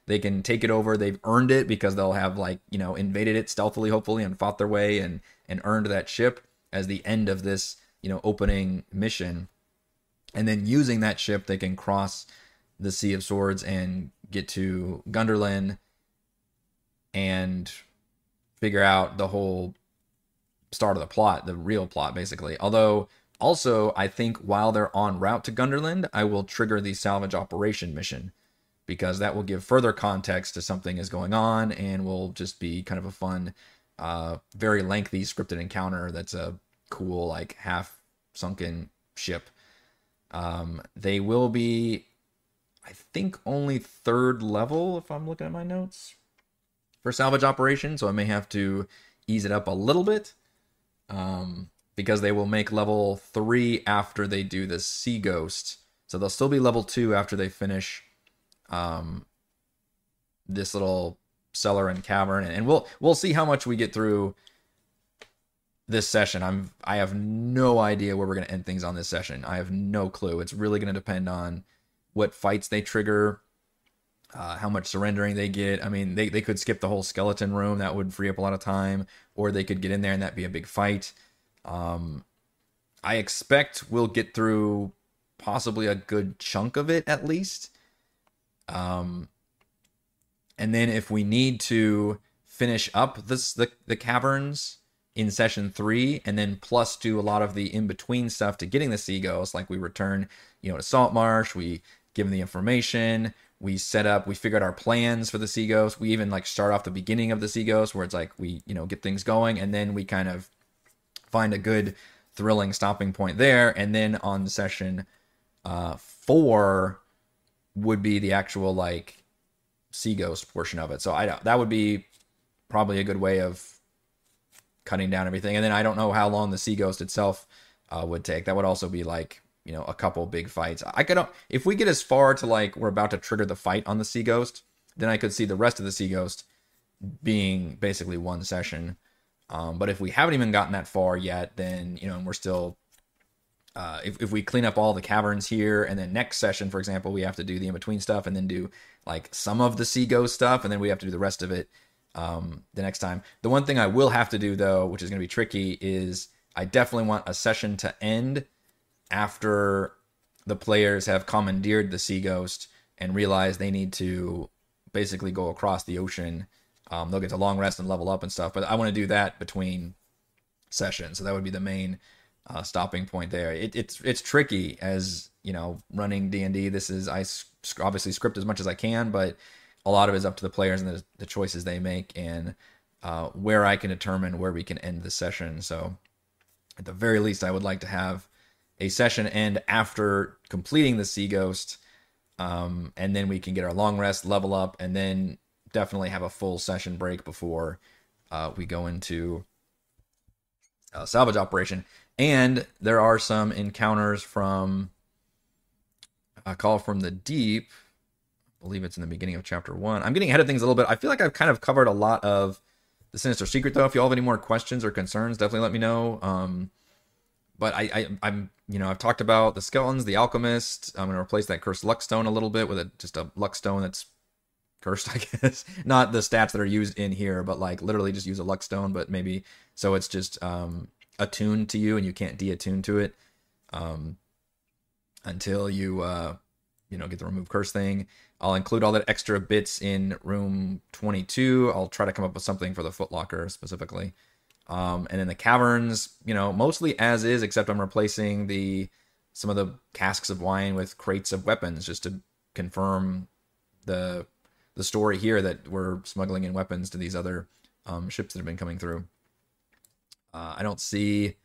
They can take it over. They've earned it because they'll have like you know invaded it stealthily, hopefully, and fought their way and and earned that ship as the end of this you know opening mission. And then using that ship, they can cross the Sea of Swords and get to Gundarlun and figure out the whole start of the plot, the real plot, basically. Although, also, I think while they're on route to Gundarlun, I will trigger the salvage operation mission because that will give further context to something is going on and will just be kind of a fun, uh, very lengthy scripted encounter that's a cool, like half sunken ship. Um, they will be, I think, only third level if I'm looking at my notes for salvage operation, so I may have to ease it up a little bit. Um, because they will make level three after they do the Sea Ghost. So they'll still be level two after they finish um, this little cellar and cavern, and we'll we'll see how much we get through this session. I'm I have no idea where we're gonna end things on this session. I have no clue. It's really gonna depend on what fights they trigger, uh, how much surrendering they get. I mean, they, they could skip the whole skeleton room. That would free up a lot of time. Or they could get in there and that be a big fight. Um, I expect we'll get through possibly a good chunk of it at least. Um, and then if we need to finish up this the, the caverns in session three and then plus do a lot of the in-between stuff to getting the sea ghost like we return you know to saltmarsh we give them the information we set up we figured our plans for the sea ghost we even like start off the beginning of the sea ghost where it's like we you know get things going and then we kind of find a good thrilling stopping point there. And then on session uh four would be the actual like sea ghost portion of it. So i that would be probably a good way of cutting down everything. And then i don't know how long the sea ghost itself uh, would take. That would also be like you know a couple big fights. I could if we get as far to like we're about to trigger the fight on the sea ghost then i could see the rest of the sea ghost being basically one session. Um, but if we haven't even gotten that far yet then you know and we're still uh, if, if we clean up all the caverns here and then next session for example we have to do the in-between stuff and then do like some of the sea ghost stuff and then we have to do the rest of it um, the next time the one thing i will have to do though which is going to be tricky is i definitely want a session to end after the players have commandeered the sea ghost and realize they need to basically go across the ocean um, they'll get to long rest and level up and stuff but i want to do that between sessions so that would be the main uh, stopping point there. It, it's it's tricky as you know running D and D. This is I obviously script as much as I can, but a lot of it is up to the players and the, the choices they make and uh, where I can determine where we can end the session. So at the very least, I would like to have a session end after completing the Sea Ghost, um, and then we can get our long rest, level up, and then definitely have a full session break before uh, we go into uh, salvage operation. And there are some encounters from a call from the deep. Believe it's in the beginning of chapter one. I'm getting ahead of things a little bit. I feel like I've kind of covered a lot of the sinister secret though. If you all have any more questions or concerns, definitely let me know. Um, but I, I am you know I've talked about the skeletons, the alchemist. I'm gonna replace that cursed luck stone a little bit with a just a luck stone that's cursed, I guess. Not the stats that are used in here, but like literally just use a luck stone, but maybe so it's just um attuned to you and you can't deattune to it um, until you uh, you know get the remove curse thing. I'll include all that extra bits in room 22. I'll try to come up with something for the footlocker specifically. Um, and in the caverns, you know, mostly as is, except I'm replacing the some of the casks of wine with crates of weapons just to confirm the the story here that we're smuggling in weapons to these other um, ships that have been coming through. Uh, I don't see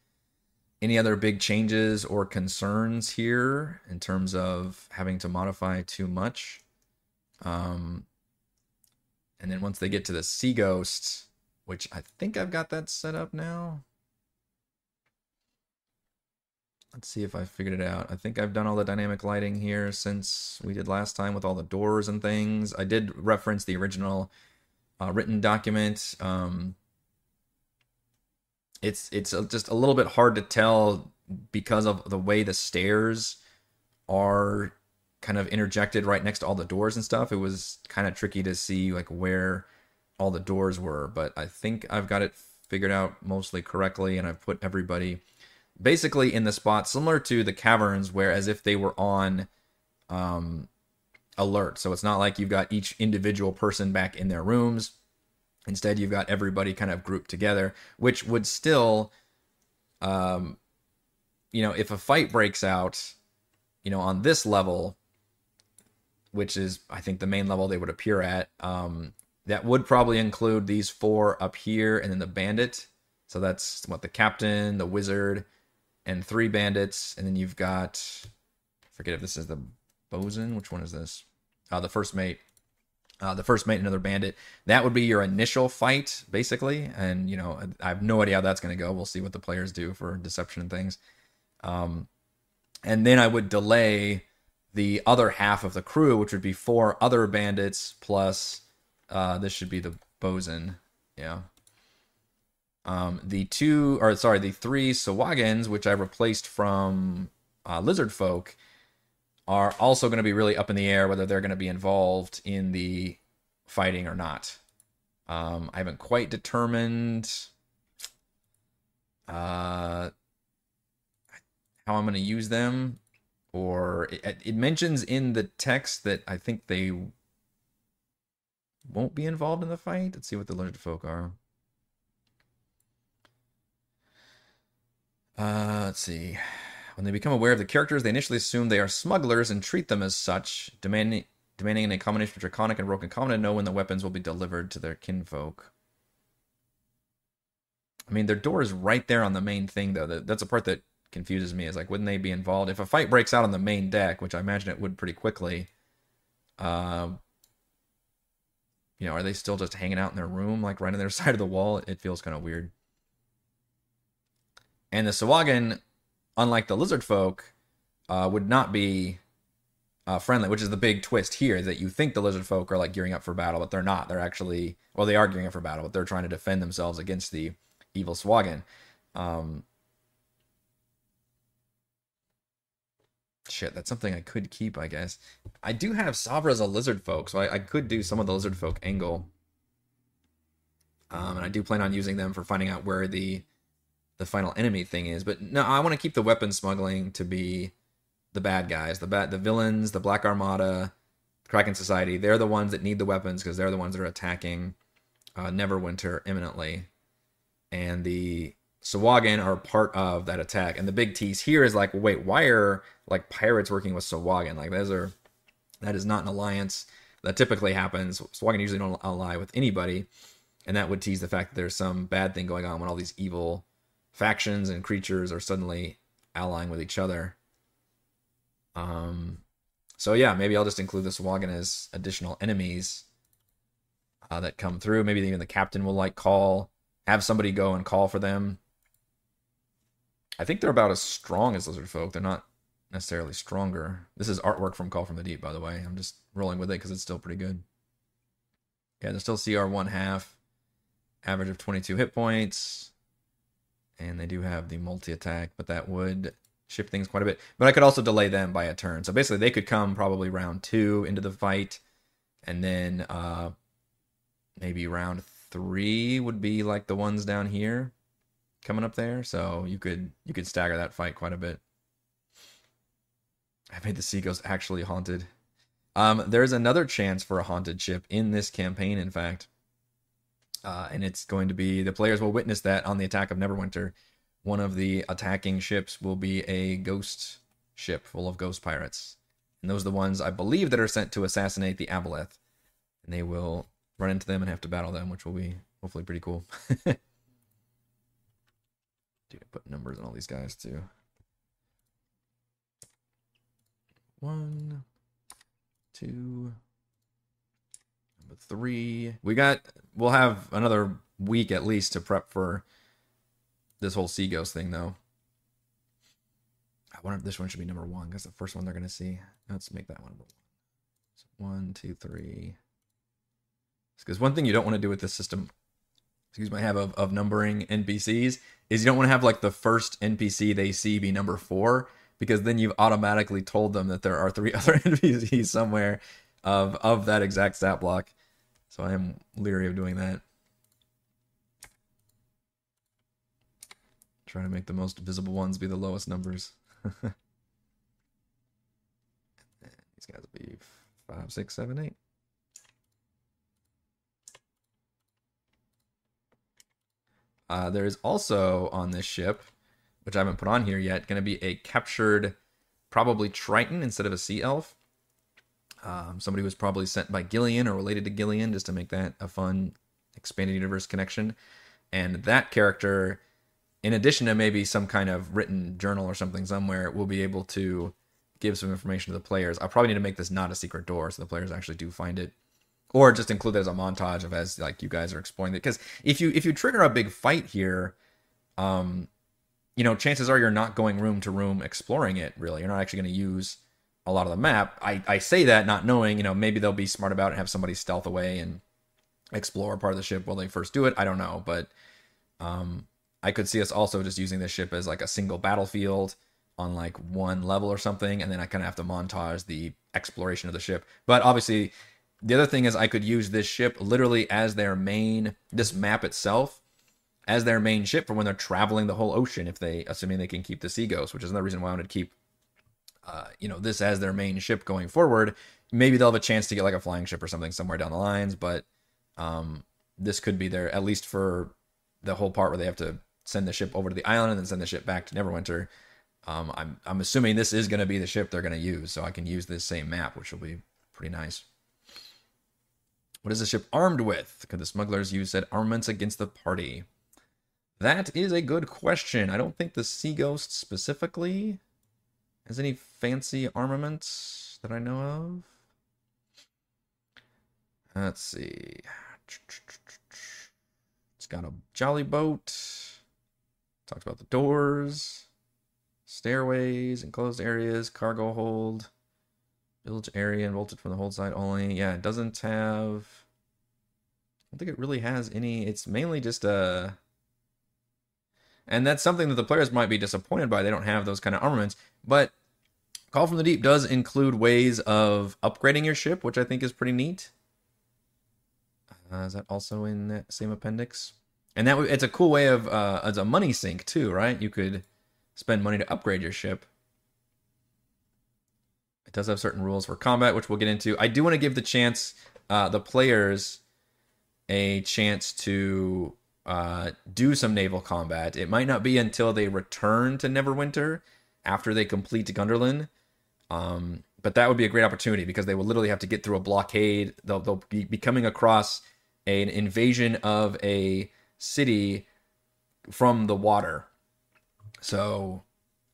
any other big changes or concerns here in terms of having to modify too much. Um, and then once they get to the Sea Ghost, which I think I've got that set up now. Let's see if I figured it out. I think I've done all the dynamic lighting here since we did last time with all the doors and things. I did reference the original uh, written document. Um, it's it's just a little bit hard to tell because of the way the stairs are kind of interjected right next to all the doors and stuff. It was kind of tricky to see like where all the doors were, but I think I've got it figured out mostly correctly and I've put everybody basically in the spot similar to the caverns where as if they were on um alert. So it's not like you've got each individual person back in their rooms Instead, you've got everybody kind of grouped together, which would still, um, you know, if a fight breaks out, you know, on this level, which is I think the main level they would appear at, um, that would probably include these four up here and then the bandit. So that's what the captain, the wizard, and three bandits, and then you've got forget if this is the bosun. Which one is this? Uh, the first mate uh, the first mate, another bandit. That would be your initial fight, basically. And you know, I have no idea how that's going to go. We'll see what the players do for deception and things. Um, and then I would delay the other half of the crew, which would be four other bandits plus uh, this should be the bosun. Yeah. Um, the two, or sorry, the three Sahuagins, which I replaced from uh, Lizard Folk, are also going to be really up in the air whether they're going to be involved in the fighting or not. Um, I haven't quite determined uh, how I'm going to use them, or it, it, mentions in the text that I think they won't be involved in the fight. Let's see what the lizard folk are. Uh, let's see. When they become aware of the characters, they initially assume they are smugglers and treat them as such, demanding demanding a combination of draconic and broken common to know when the weapons will be delivered to their kinfolk. I mean, their door is right there on the main thing, though. That's a part that confuses me. Is like, wouldn't they be involved if a fight breaks out on the main deck, which I imagine it would pretty quickly? Uh, you know, are they still just hanging out in their room, like right on their side of the wall? It feels kind of weird. And the Sahuagin, unlike the lizard folk, uh, would not be uh, friendly, which is the big twist here that you think the lizard folk are like gearing up for battle, but they're not. They're actually, well, they are gearing up for battle, but they're trying to defend themselves against the evil Sahuagin. Um, shit, that's something I could keep, I guess. I do have Savra as a lizard folk, so I, I could do some of the lizard folk angle. Um, and I do plan on using them for finding out where the the final enemy thing is. But no, I want to keep the weapon smuggling to be the bad guys, the bad, the villains, the Black Armada, Kraken Society. They're the ones that need the weapons because they're the ones that are attacking uh, Neverwinter imminently, and the Sahuagin are part of that attack. And the big tease here is like, wait, why are like pirates working with Sahuagin? Like those are that is not an alliance that typically happens. Sahuagin usually don't ally with anybody, and that would tease the fact that there's some bad thing going on when all these evil factions and creatures are suddenly allying with each other. Um, so yeah, maybe I'll just include the Sahuagin as additional enemies uh, that come through. Maybe even the captain will like call, have somebody go and call for them. I think they're about as strong as lizard folk. They're not necessarily stronger. This is artwork from Call from the Deep, by the way. I'm just rolling with it because it's still pretty good. Yeah, they're still CR one half, average of 22 hit points, and they do have the multi attack, but that would shift things quite a bit. But I could also delay them by a turn. So basically, they could come probably round two into the fight, and then uh, maybe round three would be like the ones down here coming up there. So you could you could stagger that fight quite a bit. I made the Sea Ghost actually haunted. Um, there's another chance for a haunted ship in this campaign, in fact. Uh, and it's going to be the players will witness that on the attack of Neverwinter. One of the attacking ships will be a ghost ship full of ghost pirates. And those are the ones I believe that are sent to assassinate the Aboleth. And they will run into them and have to battle them, which will be hopefully pretty cool. Put numbers on all these guys too. One, two, number three. We got, we'll have another week at least to prep for this whole Sea Ghost thing, though. I wonder if this one should be number one because the first one they're going to see. Let's make that one number one. So one, two, three. Because one thing you don't want to do with this system, excuse me, have of, of numbering NPCs is you don't want to have like the first NPC they see be number four because then you've automatically told them that there are three other NPCs somewhere of of that exact stat block. So I am leery of doing that. Trying to make the most visible ones be the lowest numbers. These guys will be five, six, seven, eight. Uh, there's also on this ship, which I haven't put on here yet, going to be a captured, probably Triton instead of a sea elf. Um, somebody was probably sent by Gellan or related to Gellan just to make that a fun expanded universe connection. And that character, in addition to maybe some kind of written journal or something somewhere, will be able to give some information to the players. I'll probably need to make this not a secret door so the players actually do find it or just include it as a montage of as like you guys are exploring it. Because if you if you trigger a big fight here um you know chances are you're not going room to room exploring it really. You're not actually going to use a lot of the map. I i say that not knowing you know maybe they'll be smart about it and have somebody stealth away and explore part of the ship while they first do it. I don't know but um i could see us also just using this ship as like a single battlefield on like one level or something and then i kind of have to montage the exploration of the ship. But obviously the other thing is I could use this ship literally as their main this map itself as their main ship for when they're traveling the whole ocean if they assuming they can keep the sea ghost, which is another reason why I wanted to keep uh, you know, this as their main ship going forward. Maybe they'll have a chance to get like a flying ship or something somewhere down the lines, but Um, this could be there at least for the whole part where they have to send the ship over to the island and then send the ship back to Neverwinter. Um, I'm I'm assuming this is going to be the ship they're going to use, so I can use this same map, which will be pretty nice. What is the ship armed with? Could the smugglers use said armaments against the party? That is a good question. I don't think the Sea Ghost specifically has any fancy armaments that I know of. Let's see. It's got a jolly boat. Talks about the doors, stairways, enclosed areas, cargo hold, village area, and voltage from the hold side only. Yeah, it doesn't have. I don't think it really has any. It's mainly just a. And that's something that the players might be disappointed by. They don't have those kind of armaments. But Call from the Deep does include ways of upgrading your ship, which I think is pretty neat. Uh, is that also in that same appendix? And that it's a cool way of uh, as a money sink too, right? You could spend money to upgrade your ship. Does have certain rules for combat, which we'll get into. I do want to give the chance, uh, the players, a chance to uh, do some naval combat. It might not be until they return to Neverwinter after they complete Gundarlun. Um, but that would be a great opportunity because they will literally have to get through a blockade. They'll, they'll be coming across an invasion of a city from the water. So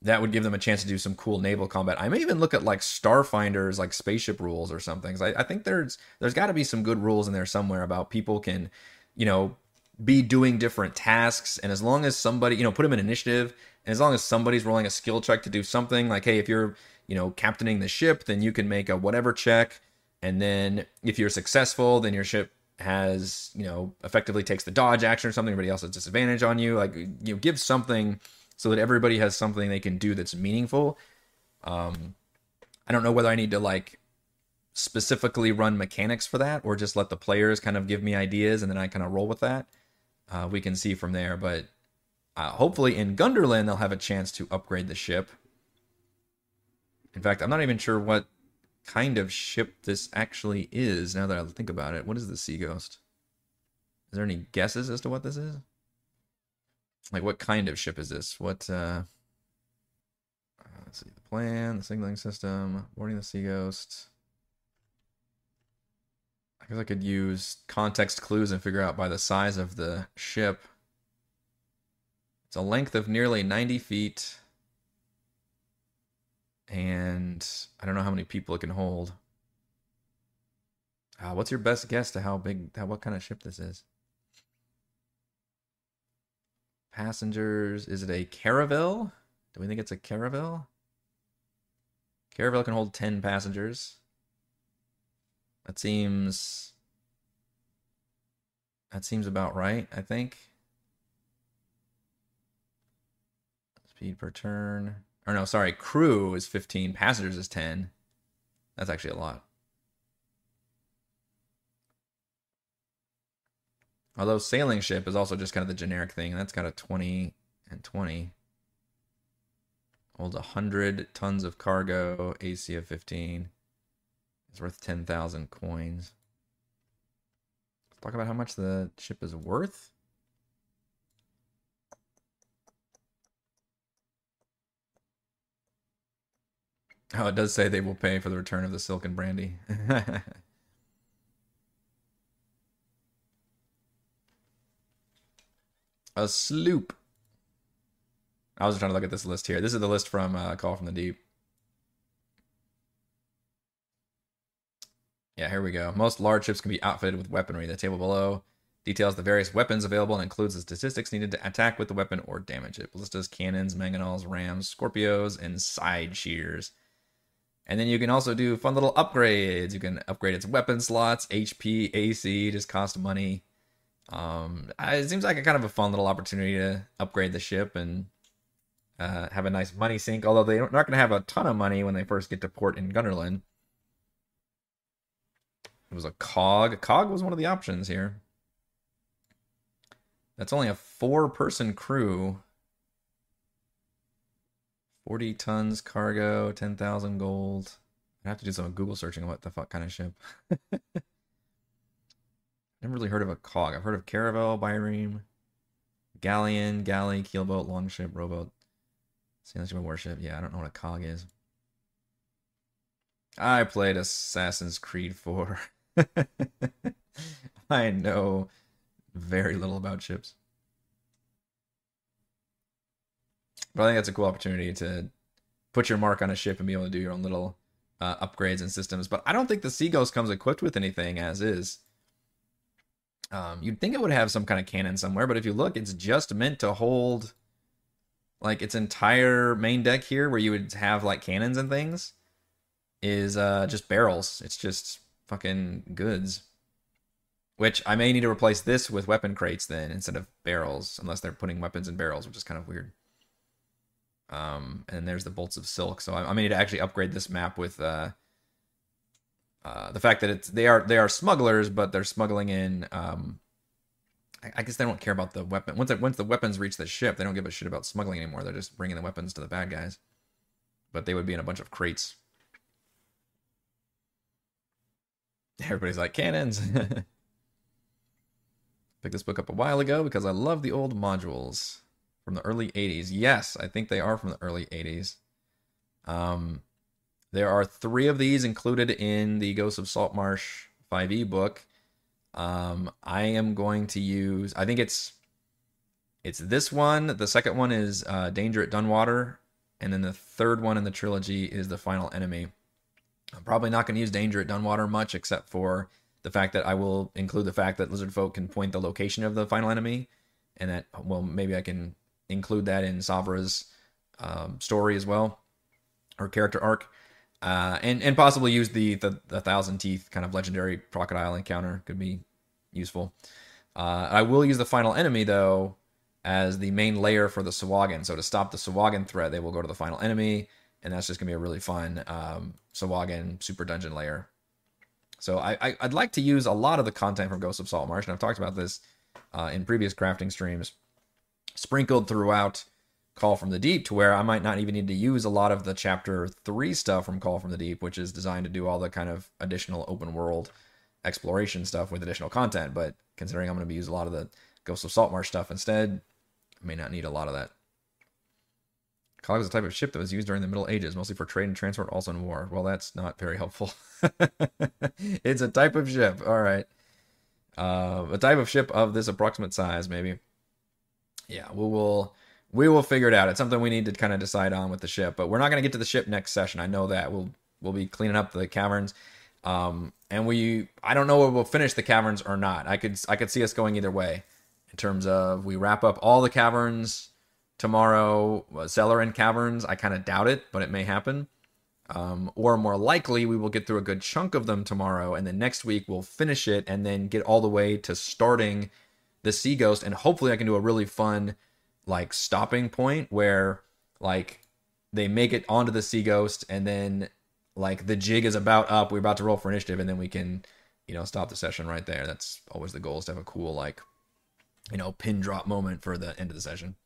that would give them a chance to do some cool naval combat. I may even look at like Starfinder's like spaceship rules or something. I, I think there's there's got to be some good rules in there somewhere about people can, you know, be doing different tasks, and as long as somebody, you know, put them in initiative, and as long as somebody's rolling a skill check to do something, like hey, if you're you know captaining the ship, then you can make a whatever check, and then if you're successful, then your ship has you know effectively takes the dodge action or something everybody else has disadvantage on you like you know give something so that everybody has something they can do that's meaningful um i don't know whether i need to like specifically run mechanics for that or just let the players kind of give me ideas and then i kind of roll with that uh, we can see from there but uh, hopefully in gundarlun they'll have a chance to upgrade the ship in fact i'm not even sure what kind of ship this actually is now that I think about it. What is the Sea Ghost? Is there any guesses as to what this is? Like what kind of ship is this? What uh, let's see the plan, the signaling system, boarding the Sea Ghost. I guess I could use context clues and figure out by the size of the ship. It's a length of nearly 90 feet and I don't know how many people it can hold. Uh, what's your best guess to how big, how what kind of ship this is? Passengers, is it a caravel? Do we think it's a caravel? Caravel can hold 10 passengers. That seems that seems about right, I think. Speed per turn. Or no, sorry, crew is 15, passengers is 10. That's actually a lot. Although sailing ship is also just kind of the generic thing. That's got a 20 and 20. Holds 100 tons of cargo, AC of 15. It's worth 10,000 coins. Let's talk about how much the ship is worth. Oh, it does say they will pay for the return of the silk and brandy. a sloop. I was trying to look at this list here. This is the list from uh, Call from the Deep. Yeah, here we go. Most large ships can be outfitted with weaponry. The table below details the various weapons available and includes the statistics needed to attack with the weapon or damage it. Ballistas, cannons, mangonels, rams, scorpios, and side shears. And then you can also do fun little upgrades. You can upgrade its weapon slots, HP, AC, just cost money. Um, it seems like a kind of a fun little opportunity to upgrade the ship and uh, have a nice money sink. Although they're not going to have a ton of money when they first get to port in Gundarlun. It was a cog. Cog was one of the options here. That's only a four-person crew 40 tons cargo, 10,000 gold. I have to do some Google searching what the fuck kind of ship. Never really heard of a cog. I've heard of caravel, bireme, galleon, galley, keelboat, longship, rowboat, sailing ship, warship. Yeah, I don't know what a cog is. I played Assassin's Creed 4. I know very little about ships. But I think that's a cool opportunity to put your mark on a ship and be able to do your own little uh, upgrades and systems. But I don't think the Sea Ghost comes equipped with anything as is. Um, you'd think it would have some kind of cannon somewhere, but if you look, it's just meant to hold like its entire main deck here, where you would have like cannons and things, is uh, just barrels. It's just fucking goods. Which I may need to replace this with weapon crates then instead of barrels, unless they're putting weapons in barrels, which is kind of weird. Um, and then there's the bolts of silk. So I, I may need to actually upgrade this map with uh, uh, the fact that it's they are they are smugglers, but they're smuggling in. Um, I, I guess they don't care about the weapon. Once once the weapons reach the ship, they don't give a shit about smuggling anymore. They're just bringing the weapons to the bad guys. But they would be in a bunch of crates. Everybody's like cannons. Picked this book up a while ago because I love the old modules from the early 80s. Yes, I think they are from the early 80s. Um, there are three of these included in the Ghosts of Saltmarsh 5e book. Um, I am going to use. I think it's it's this one. The second one is uh, Danger at Dunwater, and then the third one in the trilogy is the Final Enemy. I'm probably not going to use Danger at Dunwater much, except for the fact that I will include the fact that Lizard Folk can point the location of the Final Enemy, and that well maybe I can include that in Savra's um, story as well, or character arc uh, and and possibly use the, the, the thousand teeth kind of legendary crocodile encounter could be useful. Uh, I will use the final enemy though as the main layer for the Sahuagin. So to stop the Sahuagin threat, they will go to the final enemy, and that's just gonna be a really fun um, Sahuagin super dungeon layer. So I, I would like to use a lot of the content from Ghost of Saltmarsh, and I've talked about this uh, in previous crafting streams, sprinkled throughout Call from the Deep to where I might not even need to use a lot of the chapter three stuff from Call from the Deep, which is designed to do all the kind of additional open world exploration stuff with additional content. But considering I'm going to be using a lot of the Ghost of Saltmarsh stuff instead, I may not need a lot of that. Cog is a type of ship that was used during the Middle Ages, mostly for trade and transport, also in war. Well, that's not very helpful. it's a type of ship. All right. Uh, a type of ship of this approximate size, maybe. Yeah, we will we will figure it out. It's something we need to kind of decide on with the ship, but we're not going to get to the ship next session. I know that we'll we'll be cleaning up the caverns, um, and we I don't know if we'll finish the caverns or not. I could I could see us going either way, in terms of we wrap up all the caverns tomorrow, uh, and caverns. I kind of doubt it, but it may happen. Um, or more likely, we will get through a good chunk of them tomorrow, and then next week we'll finish it and then get all the way to starting the Sea Ghost, and hopefully I can do a really fun like stopping point where like they make it onto the sea ghost and then like the jig is about up we're about to roll for initiative and then we can you know stop the session right there. That's always the goal is to have a cool like you know pin drop moment for the end of the session.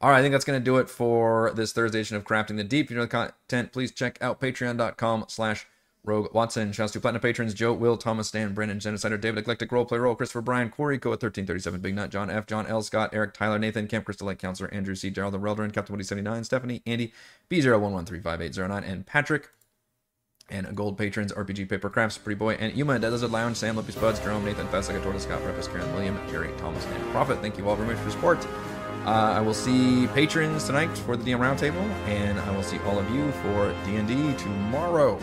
All right i think that's going to do it for this thursday edition of crafting the deep. If you know the content please check out patreon.com slash Rogue Watson. Shouts to Platinum patrons Joe, Will, Thomas, Stan, Brennan, Genocider, David, Eclectic, Roleplay Roll, Christopher, Brian, Corey, Co at 1337, Big Nut, John F, John L, Scott, Eric, Tyler, Nathan, Camp Crystal Lake Counselor, Andrew C, Gerald, the Reldrin, Captain Woody 79, Stephanie, Andy, B01135809, and Patrick. And gold patrons, RPG Paper Crafts, Pretty Boy, and Yuma, Dead Desert Lounge, Sam, Lippy Spuds, Jerome, Nathan, Fessica, Tortoise, Scott, Repus, Karen, William, Jerry, Thomas, and Prophet. Thank you all very much for support. Uh, I will see patrons tonight for the DM Roundtable, and I will see all of you for D&D tomorrow.